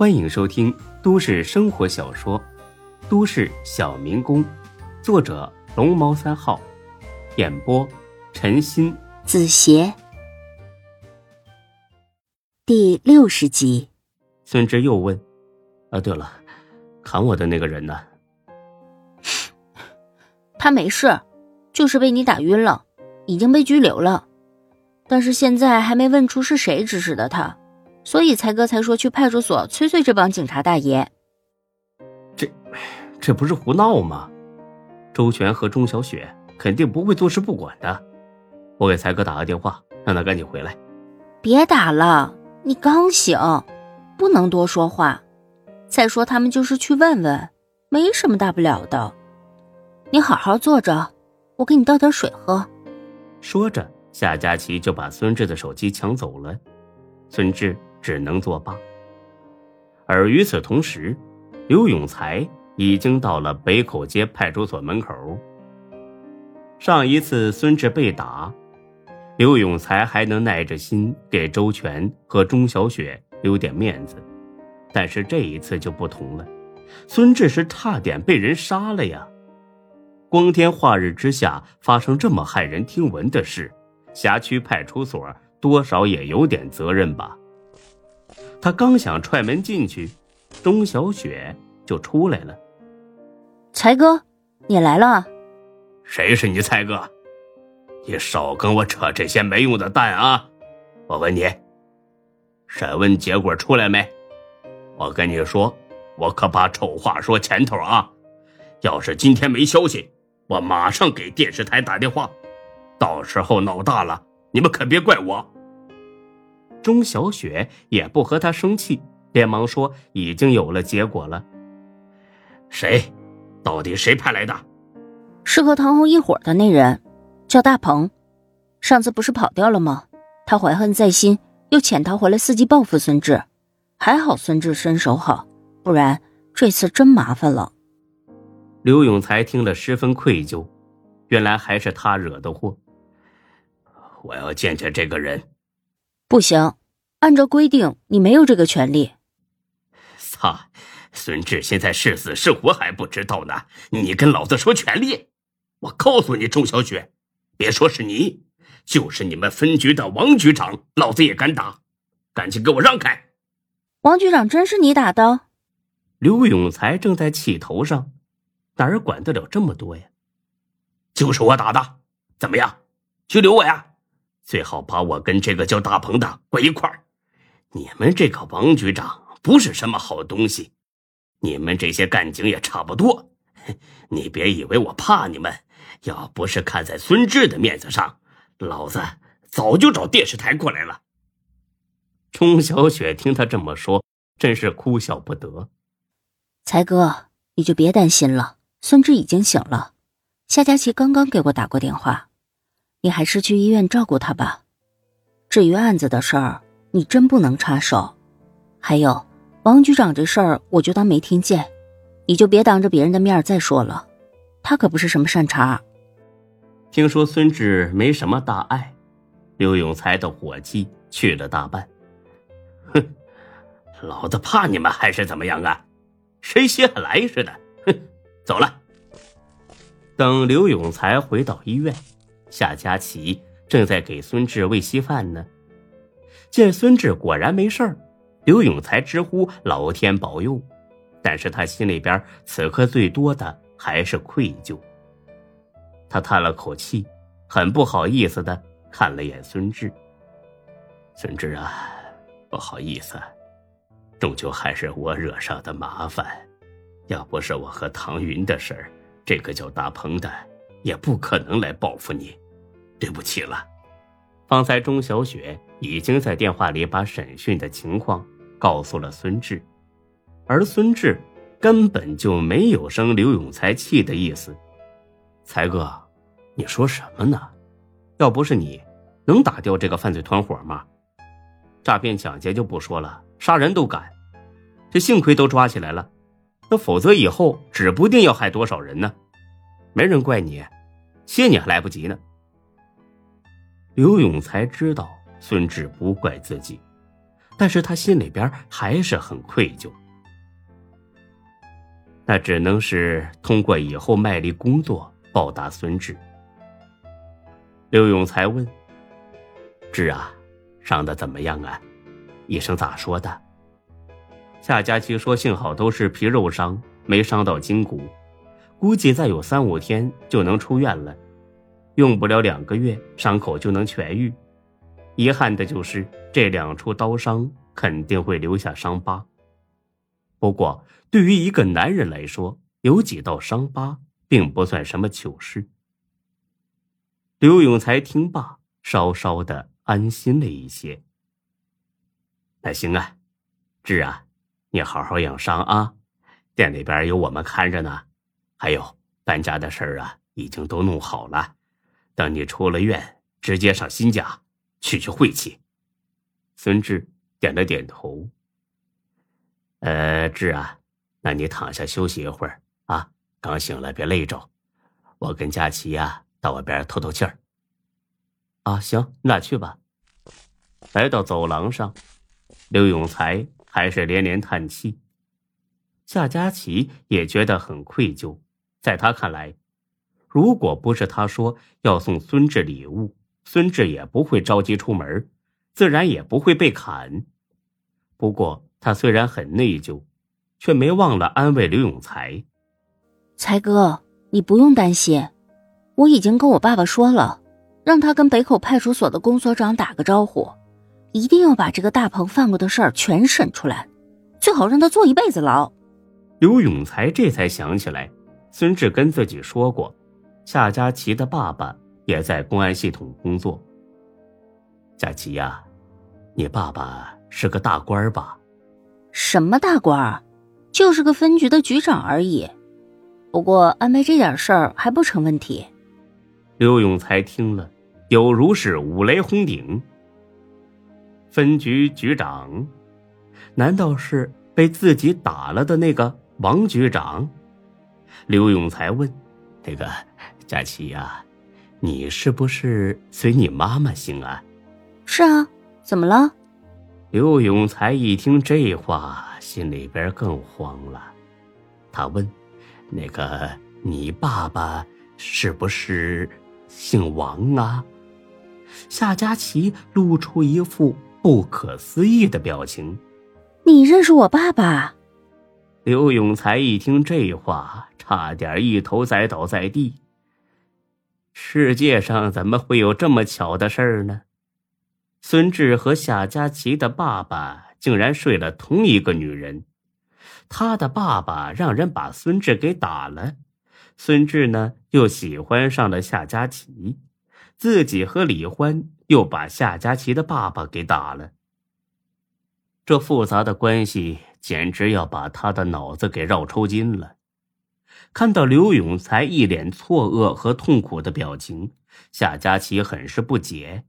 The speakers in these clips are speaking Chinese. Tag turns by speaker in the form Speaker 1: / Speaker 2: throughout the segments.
Speaker 1: 欢迎收听都市生活小说《都市小民工》，作者龙猫三号，演播陈鑫、
Speaker 2: 子邪，第六十集。
Speaker 1: 孙志又问：“啊，对了，砍我的那个人呢？”
Speaker 2: 他没事，就是被你打晕了，已经被拘留了。但是现在还没问出是谁指使的他。所以才哥才说去派出所催催这帮警察大爷。
Speaker 1: 这，这不是胡闹吗？周全和钟小雪肯定不会坐视不管的。我给才哥打个电话，让他赶紧回来。
Speaker 2: 别打了，你刚醒，不能多说话。再说他们就是去问问，没什么大不了的。你好好坐着，我给你倒点水喝。
Speaker 1: 说着，夏佳琪就把孙志的手机抢走了。孙志。只能作罢。而与此同时，刘永才已经到了北口街派出所门口。上一次孙志被打，刘永才还能耐着心给周全和钟小雪留点面子，但是这一次就不同了。孙志是差点被人杀了呀！光天化日之下发生这么骇人听闻的事，辖区派出所多少也有点责任吧？他刚想踹门进去，钟小雪就出来了。
Speaker 2: 才哥，你来了。
Speaker 3: 谁是你才哥？你少跟我扯这些没用的蛋啊！我问你，审问结果出来没？我跟你说，我可把丑话说前头啊！要是今天没消息，我马上给电视台打电话。到时候闹大了，你们可别怪我。
Speaker 1: 钟小雪也不和他生气，连忙说：“已经有了结果了。
Speaker 3: 谁？到底谁派来的？
Speaker 2: 是和唐红一伙的那人，叫大鹏。上次不是跑掉了吗？他怀恨在心，又潜逃回来，伺机报复孙志。还好孙志身手好，不然这次真麻烦了。”
Speaker 1: 刘永才听了十分愧疚，原来还是他惹的祸。
Speaker 3: 我要见见这个人。
Speaker 2: 不行，按照规定，你没有这个权利。
Speaker 3: 操，孙志现在是死是活还不知道呢，你跟老子说权利？我告诉你，钟小雪，别说是你，就是你们分局的王局长，老子也敢打！赶紧给我让开！
Speaker 2: 王局长真是你打的？
Speaker 1: 刘永才正在气头上，哪儿管得了这么多呀？
Speaker 3: 就是我打的，怎么样？拘留我呀？最好把我跟这个叫大鹏的关一块儿。你们这个王局长不是什么好东西，你们这些干警也差不多。你别以为我怕你们，要不是看在孙志的面子上，老子早就找电视台过来了。
Speaker 1: 钟小雪听他这么说，真是哭笑不得。
Speaker 2: 才哥，你就别担心了，孙志已经醒了。夏佳琪刚刚给我打过电话。你还是去医院照顾他吧。至于案子的事儿，你真不能插手。还有，王局长这事儿，我就当没听见。你就别当着别人的面再说了，他可不是什么善茬。
Speaker 1: 听说孙志没什么大碍，刘永才的火气去了大半。
Speaker 3: 哼，老子怕你们还是怎么样啊？谁稀罕来似的？哼，走了。
Speaker 1: 等刘永才回到医院。夏佳琪正在给孙志喂稀饭呢，见孙志果然没事儿，刘永才直呼老天保佑，但是他心里边此刻最多的还是愧疚。他叹了口气，很不好意思的看了眼孙志。孙志啊，不好意思，终究还是我惹上的麻烦，要不是我和唐云的事儿，这个叫大鹏的也不可能来报复你。对不起了，方才钟小雪已经在电话里把审讯的情况告诉了孙志，而孙志根本就没有生刘永才气的意思。才哥，你说什么呢？要不是你，能打掉这个犯罪团伙吗？诈骗抢劫就不说了，杀人都敢，这幸亏都抓起来了，那否则以后指不定要害多少人呢。没人怪你，谢你还来不及呢。刘永才知道孙志不怪自己，但是他心里边还是很愧疚。那只能是通过以后卖力工作报答孙志。刘永才问：“志啊，伤的怎么样啊？医生咋说的？”夏佳琪说：“幸好都是皮肉伤，没伤到筋骨，估计再有三五天就能出院了，用不了两个月，伤口就能痊愈。遗憾的就是这两处刀伤肯定会留下伤疤。不过，对于一个男人来说，有几道伤疤并不算什么糗事。”刘永才听罢，稍稍的安心了一些。那行啊，志啊，你好好养伤啊，店里边有我们看着呢。还有搬家的事儿啊，已经都弄好了，等你出了院，直接上新家去去晦气。孙志点了点头。呃，志啊，那你躺下休息一会儿啊，刚醒来别累着。我跟佳琪呀。到外边透透气儿。啊，行，那去吧。来到走廊上，刘永才还是连连叹气。夏佳琪也觉得很愧疚。在他看来，如果不是他说要送孙志礼物，孙志也不会着急出门，自然也不会被砍。不过他虽然很内疚，却没忘了安慰刘永才：“
Speaker 2: 才哥，你不用担心。”我已经跟我爸爸说了，让他跟北口派出所的龚所长打个招呼，一定要把这个大鹏犯过的事儿全审出来，最好让他坐一辈子牢。
Speaker 1: 刘永才这才想起来，孙志跟自己说过，夏佳琪的爸爸也在公安系统工作。佳琪呀，你爸爸是个大官吧？
Speaker 2: 什么大官？就是个分局的局长而已。不过安排这点事儿还不成问题。
Speaker 1: 刘永才听了，有如是五雷轰顶。分局局长，难道是被自己打了的那个王局长？刘永才问：“那个佳琪呀，你是不是随你妈妈姓啊？”“
Speaker 2: 是啊，怎么了？”
Speaker 1: 刘永才一听这话，心里边更慌了。他问：“那个你爸爸是不是？”姓王啊！夏佳琪露出一副不可思议的表情。
Speaker 2: 你认识我爸爸？
Speaker 1: 刘永才一听这话，差点一头栽倒在地。世界上怎么会有这么巧的事儿呢？孙志和夏佳琪的爸爸竟然睡了同一个女人。他的爸爸让人把孙志给打了。孙志呢，又喜欢上了夏佳琪，自己和李欢又把夏佳琪的爸爸给打了。这复杂的关系简直要把他的脑子给绕抽筋了。看到刘永才一脸错愕和痛苦的表情，夏佳琪很是不解：“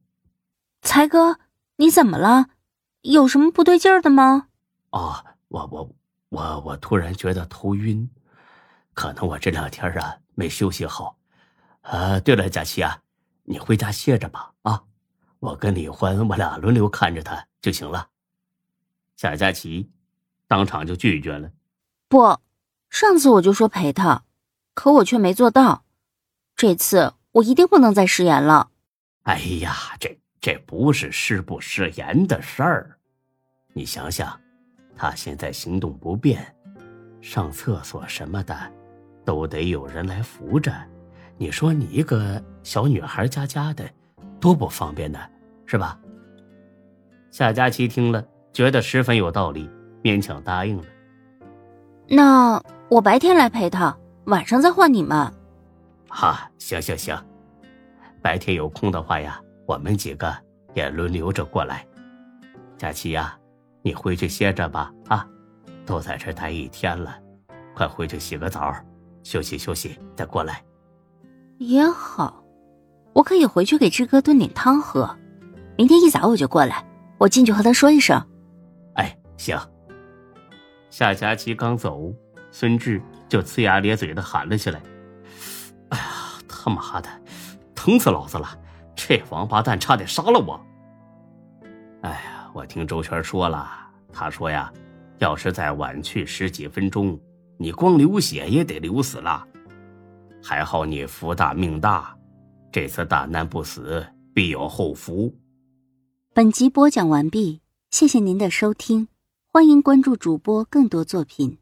Speaker 2: 才哥，你怎么了？有什么不对劲儿的吗？”“
Speaker 1: 哦，我我我我突然觉得头晕。”可能我这两天啊没休息好，啊，对了，佳琪啊，你回家歇着吧，啊，我跟李欢我俩轮流看着他就行了。夏佳琪当场就拒绝了，
Speaker 2: 不，上次我就说陪他，可我却没做到，这次我一定不能再食言了。
Speaker 1: 哎呀，这这不是食不食言的事儿，你想想，他现在行动不便，上厕所什么的。都得有人来扶着，你说你一个小女孩家家的，多不方便呢，是吧？夏佳琪听了，觉得十分有道理，勉强答应了。
Speaker 2: 那我白天来陪他，晚上再换你们。
Speaker 1: 哈，行行行，白天有空的话呀，我们几个也轮流着过来。佳琪呀，你回去歇着吧，啊，都在这待一天了，快回去洗个澡。休息休息，再过来。
Speaker 2: 也好，我可以回去给志哥炖点汤喝。明天一早我就过来，我进去和他说一声。
Speaker 1: 哎，行。夏佳琪刚走，孙志就呲牙咧嘴的喊了起来：“哎呀，他妈的，疼死老子了！这王八蛋差点杀了我！”哎呀，我听周全说了，他说呀，要是再晚去十几分钟，你光流血也得流死了。还好你福大命大，这次大难不死，必有后福。
Speaker 2: 本集播讲完毕，谢谢您的收听，欢迎关注主播更多作品。